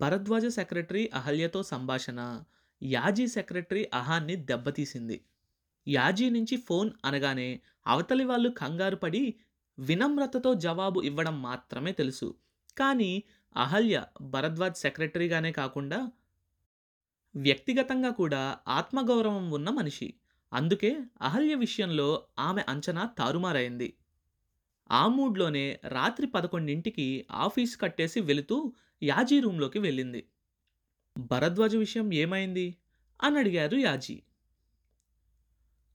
Bharadwaj secretary అహల్యతో సంభాషణ. యాజీ secretary అహాన్ని దెబ్బతీసింది. యాజీ నుంచి phone అనగానే అవతలి వాళ్ళు కంగారు పడి వినమ్రతతో జవాబు ఇవ్వడం మాత్రమే తెలుసు. కానీ అహల్య భరద్వాజ్ సెక్రటరీగానే కాకుండా వ్యక్తిగతంగా కూడా ఆత్మగౌరవం ఉన్న మనిషి. అందుకే అహల్య విషయంలో ఆమె అంచనా తారుమారైంది. ఆ మూడ్లోనే రాత్రి పదకొండింటికి ఆఫీస్ కట్టేసి వెళుతూ యాజీ రూంలోకి వెళ్ళింది. భరద్వాజ విషయం ఏమైంది? అని అడిగారు యాజీ.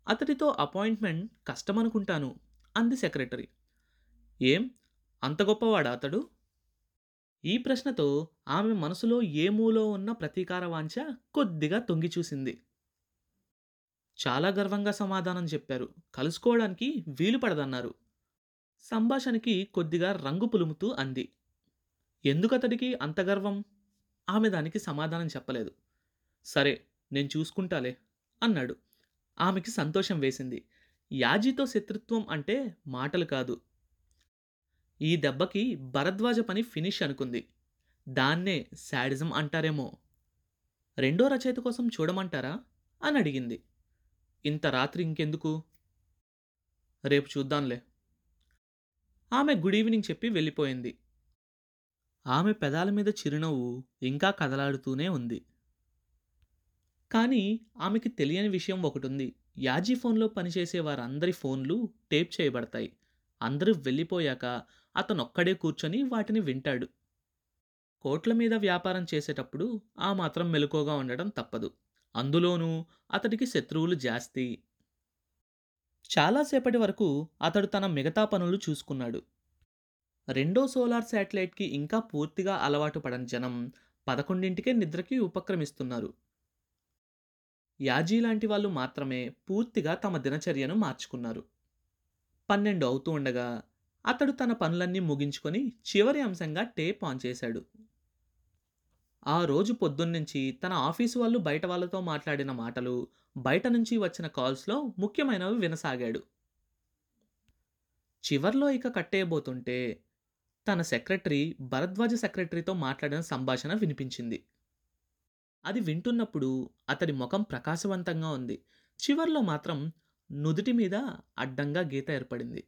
అతడితో అపాయింట్మెంట్ కష్టమనుకుంటాను అంది సెక్రటరీ. ఏం? అంత గొప్పవాడా అతడు? ఈ ప్రశ్నతో ఆమె మనసులో ఏ మూలో ఉన్న ప్రతీకార వాంఛ కొద్దిగా తొంగి చూసింది. చాలా గర్వంగా సమాధానం చెప్పారు. కలుసుకోవడానికి వీలు పడదన్నారు. సంభాషణకి కొద్దిగా రంగు పులుముతూ అంది. ఎందుకతడికి అంత గర్వం? ఆమె దానికి సమాధానం చెప్పలేదు. సరే నేను చూసుకుంటాలే అన్నాడు. ఆమెకి సంతోషం వేసింది. యాజీతో శత్రుత్వం అంటే మాటలు కాదు. ఈ దెబ్బకి భరద్వాజ పని ఫినిష్ అనుకుంది. దాన్నే శాడిజం అంటారేమో. రెండో రచయిత కోసం చూడమంటారా? అని అడిగింది. ఇంత రాత్రి ఇంకెందుకు? రేపు చూద్దాంలే. ఆమె గుడ్ ఈవినింగ్ చెప్పి వెళ్ళిపోయింది. ఆమె పెదాల మీద చిరునవ్వు ఇంకా కదలాడుతూనే ఉంది. కానీ ఆమెకి తెలియని విషయం ఒకటి ఉంది యాజీ ఫోన్లో పనిచేసే వారందరి ఫోన్లు టేప్ చేయబడతాయి. అందరూ వెళ్ళిపోయాక అతనొక్కడే కూర్చొని వాటిని వింటాడు. కోట్ల మీద వ్యాపారం చేసేటప్పుడు ఆ మాత్రం మెలకుగా ఉండడం తప్పదు. అందులోనూ అతడికి శత్రువులు జాస్తి. చాలాసేపటి వరకు అతడు తన మిగతా పనులు చూసుకున్నాడు. రెండో సోలార్ శాటిలైట్కి ఇంకా పూర్తిగా అలవాటు పడని జనం పదకొండింటికే నిద్రకి ఉపక్రమిస్తున్నారు. యాజీ లాంటి వాళ్ళు మాత్రమే పూర్తిగా తమ దినచర్యను మార్చుకున్నారు. పన్నెండు అవుతూ ఉండగా అతడు తన పనులన్నీ ముగించుకొని చివరి అంశంగా టేప్ ఆన్ చేశాడు. ఆ రోజు పొద్దున్నుంచి తన ఆఫీసు వాళ్ళు బయట వాళ్ళతో మాట్లాడిన మాటలు బయట నుంచి వచ్చిన కాల్స్లో ముఖ్యమైనవి వినసాగాడు. చివర్లో ఇక కట్టేయబోతుంటే తన సెక్రటరీ భరద్వాజ సెక్రటరీతో మాట్లాడిన సంభాషణ వినిపించింది. అది వింటున్నప్పుడు అతడి ముఖం ప్రకాశవంతంగా ఉంది. చివర్లో మాత్రం నుదుటి మీద అడ్డంగా గీత ఏర్పడింది.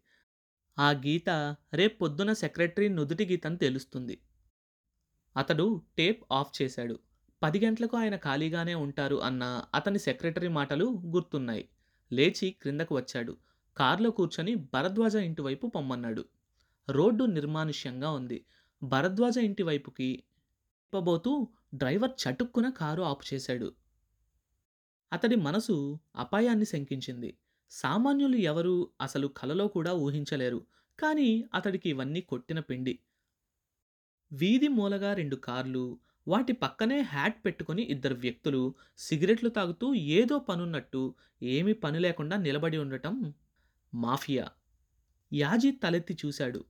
ఆ గీత రేపు పొద్దున సెక్రటరీ నుదుటి గీతని తెలుస్తుంది. అతడు టేప్ ఆఫ్ చేశాడు. పది గంటలకు ఆయన ఖాళీగానే ఉంటారు అన్న అతని సెక్రటరీ మాటలు గుర్తున్నాయి. లేచి క్రిందకు వచ్చాడు. కారులో కూర్చొని భరద్వాజ ఇంటివైపు పొమ్మన్నాడు. రోడ్డు నిర్మానుష్యంగా ఉంది. భరద్వాజ ఇంటి వైపుకి తిప్పబోతూ డ్రైవర్ చటుక్కున కారు ఆపు చేశాడు. అతడి మనసు అపాయాన్ని శంకించింది. సామాన్యులు ఎవరు అసలు కలలో కూడా ఊహించలేరు. కానీ అతడికి ఇవన్నీ కొట్టిన పిండి. వీధి మూలగా రెండు కార్లు వాటి పక్కనే హ్యాట్ పెట్టుకొని ఇద్దరు వ్యక్తులు సిగరెట్లు తాగుతూ ఏదో పనున్నట్టు ఏమీ పని లేకుండా నిలబడి ఉండటం మాఫియా. యాజీ తలెత్తి చూశాడు.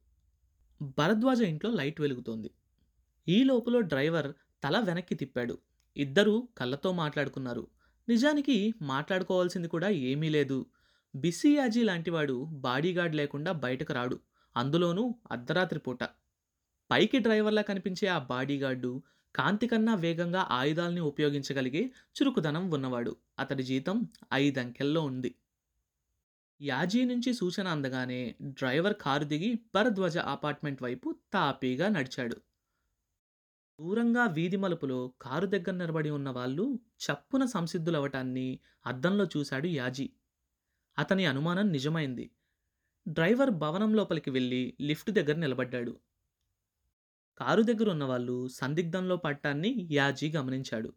భరద్వాజ ఇంట్లో లైట్ వెలుగుతోంది. ఈ లోపల డ్రైవర్ తల వెనక్కి తిప్పాడు. ఇద్దరూ కళ్ళతో మాట్లాడుకున్నారు. నిజానికి మాట్లాడుకోవాల్సింది కూడా ఏమీ లేదు. బిసియాజీ లాంటివాడు బాడీగార్డ్ లేకుండా బయటకు రాడు. అందులోనూ అర్ధరాత్రి పూట. పైకి డ్రైవర్లా కనిపించే ఆ బాడీగార్డు కాంతి కన్నా వేగంగా ఆయుధాల్ని ఉపయోగించగలిగే చురుకుదనం ఉన్నవాడు. అతడి జీతం ఐదంకెల్లో ఉంది. యాజీ నుంచి సూచన అందగానే డ్రైవర్ కారు దిగి భరద్వాజ అపార్ట్మెంట్ వైపు తాపీగా నడిచాడు. దూరంగా వీధి మలుపులో కారు దగ్గర నిలబడి ఉన్న వాళ్ళు చప్పున సంసిద్ధులవటాన్ని అద్దంలో చూశాడు యాజీ. అతని అనుమానం నిజమైంది. డ్రైవర్ భవనం లోపలికి వెళ్ళి లిఫ్ట్ దగ్గర నిలబడ్డాడు. కారు దగ్గర ఉన్నవాళ్ళు సందిగ్ధంలో పట్టాన్ని యాజీ గమనించాడు.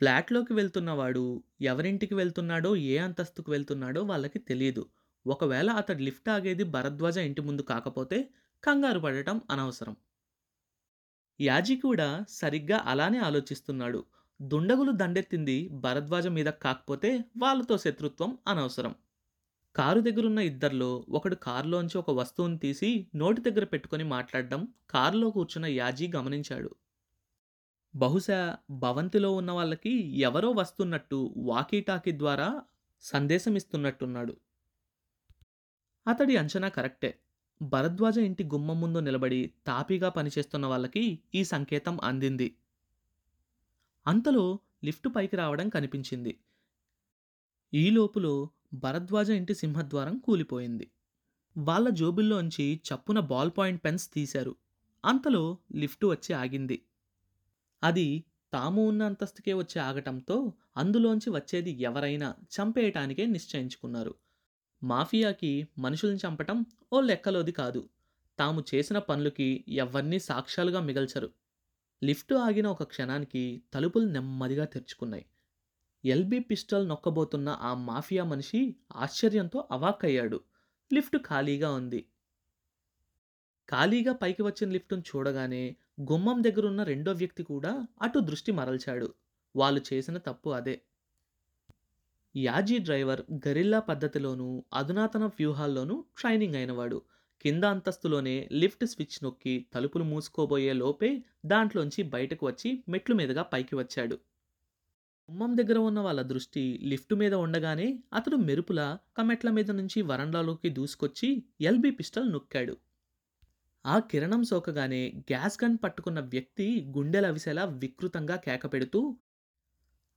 ఫ్లాట్లోకి వెళ్తున్నవాడు ఎవరింటికి వెళ్తున్నాడో ఏ అంతస్తుకు వెళ్తున్నాడో వాళ్ళకి తెలియదు ఒకవేళ అతడు లిఫ్ట్ ఆగేది భరద్వాజ ఇంటి ముందు కాకపోతే కంగారు పడటం అనవసరం. యాజీ కూడా సరిగ్గా అలానే ఆలోచిస్తున్నాడు. దుండగులు దండెత్తింది భరద్వాజ మీద కాకపోతే వాళ్ళతో శత్రుత్వం అనవసరం. కారు దగ్గరున్న ఇద్దరిలో ఒకడు కారులోంచి ఒక వస్తువుని తీసి నోటి దగ్గర పెట్టుకొని మాట్లాడడం కారులో కూర్చున్న యాజీ గమనించాడు. బహుశా భవంతిలో ఉన్న వాళ్ళకి ఎవరో వస్తున్నట్టు వాకీటాకీ ద్వారా సందేశం ఇస్తున్నట్టున్నాడు అతడి అంచనా కరెక్టే భరద్వాజ ఇంటి గుమ్మం ముందు నిలబడి తాపీగా పనిచేస్తున్న వాళ్ళకి ఈ సంకేతం అందింది అంతలో లిఫ్ట్ పైకి రావడం కనిపించింది. ఈ లోపులో భరద్వాజ ఇంటి సింహద్వారం కూలిపోయింది. వాళ్ళ జోబుల్లోంచి చప్పున బాల్ పాయింట్ పెన్స్ తీశారు. అంతలో లిఫ్ట్ వచ్చి ఆగింది. అది తాము ఉన్న అంతస్తుకే వచ్చి ఆగటంతో అందులోంచి వచ్చేది ఎవరైనా చంపేయటానికే నిశ్చయించుకున్నారు. మాఫియాకి మనుషుల్ని చంపటం ఓ లెక్కలోది కాదు. తాము చేసిన పనులకి ఎవరినీ సాక్ష్యాలుగా మిగల్చరు. లిఫ్ట్ ఆగిన ఒక క్షణానికి తలుపులు నెమ్మదిగా తెరుచుకున్నాయి. ఎల్బీ పిస్టల్ నొక్కబోతున్న ఆ మాఫియా మనిషి ఆశ్చర్యంతో అవాక్కయ్యాడు. లిఫ్ట్ ఖాళీగా ఉంది. ఖాళీగా పైకి వచ్చిన లిఫ్టును చూడగానే గుమ్మం దగ్గరున్న రెండో వ్యక్తి కూడా అటు దృష్టి మరల్చాడు. వాళ్ళు చేసిన తప్పు అదే. యాజీ డ్రైవర్ గరిల్లా పద్ధతిలోనూ, అధునాతన వ్యూహాల్లోనూ ట్రైనింగ్ అయినవాడు. కింద అంతస్తులోనే లిఫ్ట్ స్విచ్ నొక్కి తలుపులు మూసుకోబోయే లోపే దాంట్లోంచి బయటకు వచ్చి మెట్లు మీదుగా పైకి వచ్చాడు. గుమ్మం దగ్గర ఉన్న వాళ్ళ దృష్టి లిఫ్ట్ మీద ఉండగానే అతడు మెరుపులా కమెట్ల మీద నుంచి వరండాలోకి దూసుకొచ్చి ఎల్బీ పిస్టల్ నొక్కాడు. ఆ కిరణం సోకగానే గ్యాస్ గన్ పట్టుకున్న వ్యక్తి గుండెలవిసేలా వికృతంగా కేక పెడుతూ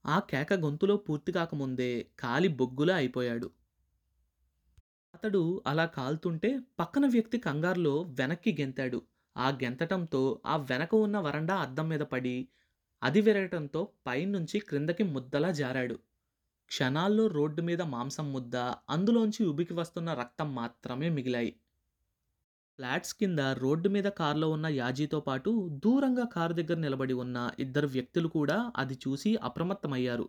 ఆ కేక గొంతులో పూర్తి కాకముందే కాలి బొగ్గులా అయిపోయాడు. అతడు అలా కాలుతుంటే పక్కన వ్యక్తి కంగారులో వెనక్కి గెంతాడు. ఆ గెంతటంతో ఆ వెనక ఉన్న వరండా అద్దం మీద పడి అది విరగటంతో పైనుంచి క్రిందకి ముద్దలా జారాడు. క్షణాల్లో రోడ్డు మీద మాంసం ముద్ద, అందులోంచి ఉబికి వస్తున్న రక్తం మాత్రమే మిగిలాయి. ఫ్లాట్స్ కింద రోడ్డు మీద కారులో ఉన్న యాజీతో పాటు దూరంగా కారు దగ్గర నిలబడి ఉన్న ఇద్దరు వ్యక్తులు కూడా అది చూసి అప్రమత్తమయ్యారు.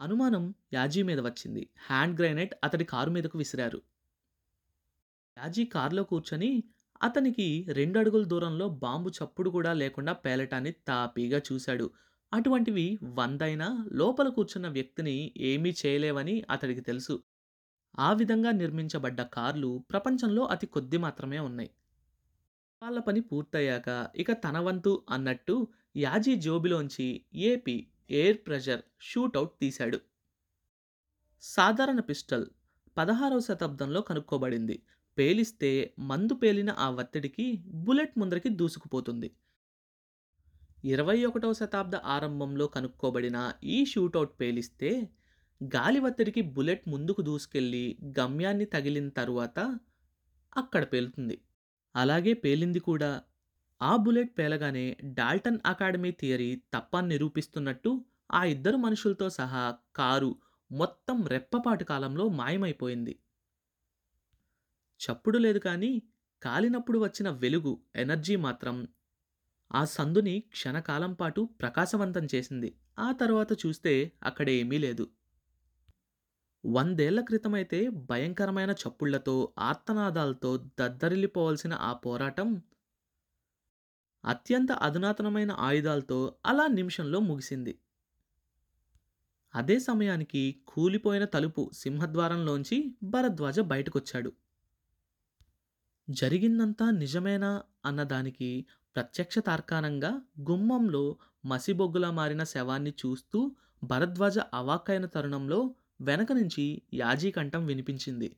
అనుమానం యాజీ మీద వచ్చింది. హ్యాండ్ గ్రెనేడ్ అతడి కారు మీదకు విసిరారు. యాజీ కారులో కూర్చొని అతనికి రెండు అడుగుల దూరంలో బాంబు చప్పుడు కూడా లేకుండా పేలటాన్ని తాపీగా చూశాడు. అటువంటివి వందైనా లోపల కూర్చున్న వ్యక్తిని ఏమీ చేయలేవని అతడికి తెలుసు. ఆ విధంగా నిర్మించబడ్డ కార్లు ప్రపంచంలో అతి కొద్ది మాత్రమే ఉన్నాయి. వాళ్ళ పని పూర్తయ్యాక ఇక తన వంతు అన్నట్టు యాజీ జోబిలోంచి ఏపీ ఎయిర్ ప్రెషర్ షూటౌట్ తీశాడు. సాధారణ పిస్టల్. పదహారవ శతాబ్దంలో కనుక్కోబడింది. పేలిస్తే మందు పేలిన ఆ వత్తిడికి బుల్లెట్ ముందరికి దూసుకుపోతుంది. ఇరవై ఒకటవ శతాబ్ద ఆరంభంలో కనుక్కోబడిన ఈ షూటౌట్ పేలిస్తే గాలి వత్తిడికి బుల్లెట్ ముందుకు దూసుకెళ్ళి గమ్యాన్ని తగిలిన తరువాత అక్కడ పేలుతుంది. అలాగే పేలింది కూడా. ఆ బుల్లెట్ పేలగానే డాల్టన్ అకాడమీ థియరీ తప్పని నిరూపిస్తున్నట్టు ఆ ఇద్దరు మనుషులతో సహా కారు మొత్తం రెప్పపాటు కాలంలో మాయమైపోయింది. చప్పుడు లేదు కానీ కాలినప్పుడు వచ్చిన వెలుగు, ఎనర్జీ మాత్రం ఆ సందుని క్షణకాలం పాటు ప్రకాశవంతం చేసింది. ఆ తర్వాత చూస్తే అక్కడ ఏమీ లేదు. వందేళ్ళ క్రితమైతే భయంకరమైన చప్పుళ్ళతో, ఆర్తనాదాలతో దద్దరిల్లిపోవాల్సిన ఆ పోరాటం అత్యంత అధునాతనమైన ఆయుధాలతో అలా నిమిషంలో ముగిసింది. అదే సమయానికి కూలిపోయిన తలుపు సింహద్వారంలోంచి భరద్వాజ బయటకొచ్చాడు. జరిగిందంతా నిజమేనా అన్నదానికి ప్రత్యక్ష తార్కాణంగా గుమ్మంలో మసిబొగ్గులా మారిన శవాన్ని చూస్తూ భరద్వాజ అవాక్కైన తరుణంలో వెనక నుంచి యాజీ కంఠం వినిపించింది.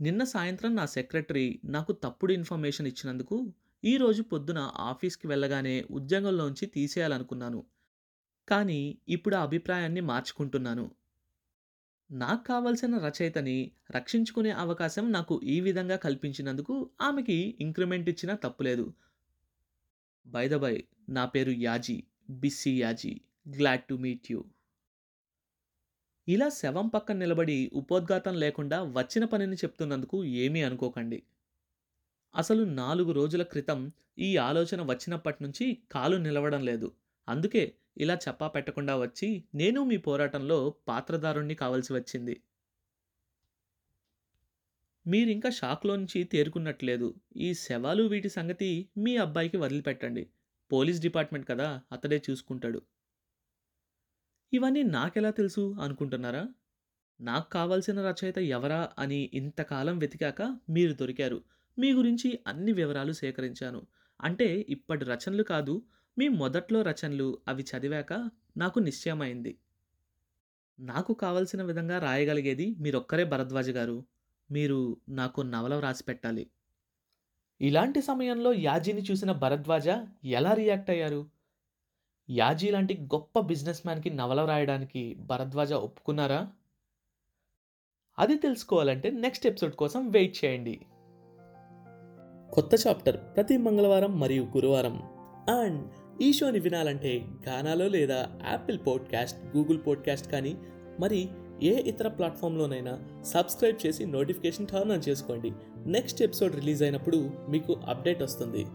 నిన్న సాయంత్రం నా సెక్రటరీ నాకు తప్పుడు ఇన్ఫర్మేషన్ ఇచ్చినందుకు ఈరోజు పొద్దున ఆఫీస్కి వెళ్ళగానే ఉద్యోగంలోంచి తీసేయాలనుకున్నాను. కానీ ఇప్పుడు ఆ అభిప్రాయాన్ని మార్చుకుంటున్నాను. నాకు కావలసిన రచయితని రక్షించుకునే అవకాశం నాకు ఈ విధంగా కల్పించినందుకు ఆమెకి ఇంక్రిమెంట్ ఇచ్చినా తప్పులేదు. బై ద బై నా పేరు Yazzie. Bissie Yazzie. Glad to meet you. ఇలా శవం పక్కన నిలబడి ఉపోద్ఘాతం లేకుండా వచ్చిన పనిని చెప్తున్నందుకు ఏమీ అనుకోకండి. అసలు నాలుగు రోజుల క్రితం ఈ ఆలోచన వచ్చినప్పటి నుంచి కాలు నిలవడం లేదు. అందుకే ఇలా చెప్పా పెట్టకుండా వచ్చి నేను మీ పోరాటంలో పాత్రధారుణ్ణి కావలసి వచ్చింది. మీరింకా షాక్‌లోంచి తేరుకున్నట్లేదు. ఈ శవాలు వీటి సంగతి మీ అబ్బాయికి వదిలిపెట్టండి. పోలీస్ డిపార్ట్మెంట్ కదా! అతడే చూసుకుంటాడు. ఇవన్నీ నాకెలా తెలుసు అనుకుంటున్నారా? నాకు కావాల్సిన రచయిత ఎవరా అని ఇంతకాలం వెతికాక మీరు దొరికారు. మీ గురించి అన్ని వివరాలు సేకరించాను. అంటే ఇప్పటి రచనలు కాదు, మీ మొదట్లో రచనలు అవి చదివాక నాకు నిశ్చయమైంది. నాకు కావలసిన విధంగా రాయగలిగేది మీరొక్కరే భరద్వాజ గారు. మీరు నాకు నవల వ్రాసిపెట్టాలి. ఇలాంటి సమయంలో యాజీని చూసిన భరద్వాజ ఎలా రియాక్ట్ అయ్యారు? యాజీ లాంటి గొప్ప బిజినెస్ మ్యాన్‌కి నవల రాయడానికి భరద్వాజ ఒప్పుకున్నారా? అది తెలుసుకోవాలంటే నెక్స్ట్ ఎపిసోడ్ కోసం వెయిట్ చేయండి. కొత్త చాప్టర్ ప్రతి మంగళవారం మరియు గురువారం అండ్ ఈ షోని వినాలంటే గానాలో లేదా యాపిల్ పాడ్కాస్ట్ గూగుల్ పాడ్కాస్ట్ కానీ మరి ఏ ఇతర ప్లాట్ఫామ్లోనైనా సబ్స్క్రైబ్ చేసి నోటిఫికేషన్ టర్న్ ఆన్ చేసుకోండి నెక్స్ట్ ఎపిసోడ్ రిలీజ్ అయినప్పుడు మీకు అప్డేట్ వస్తుంది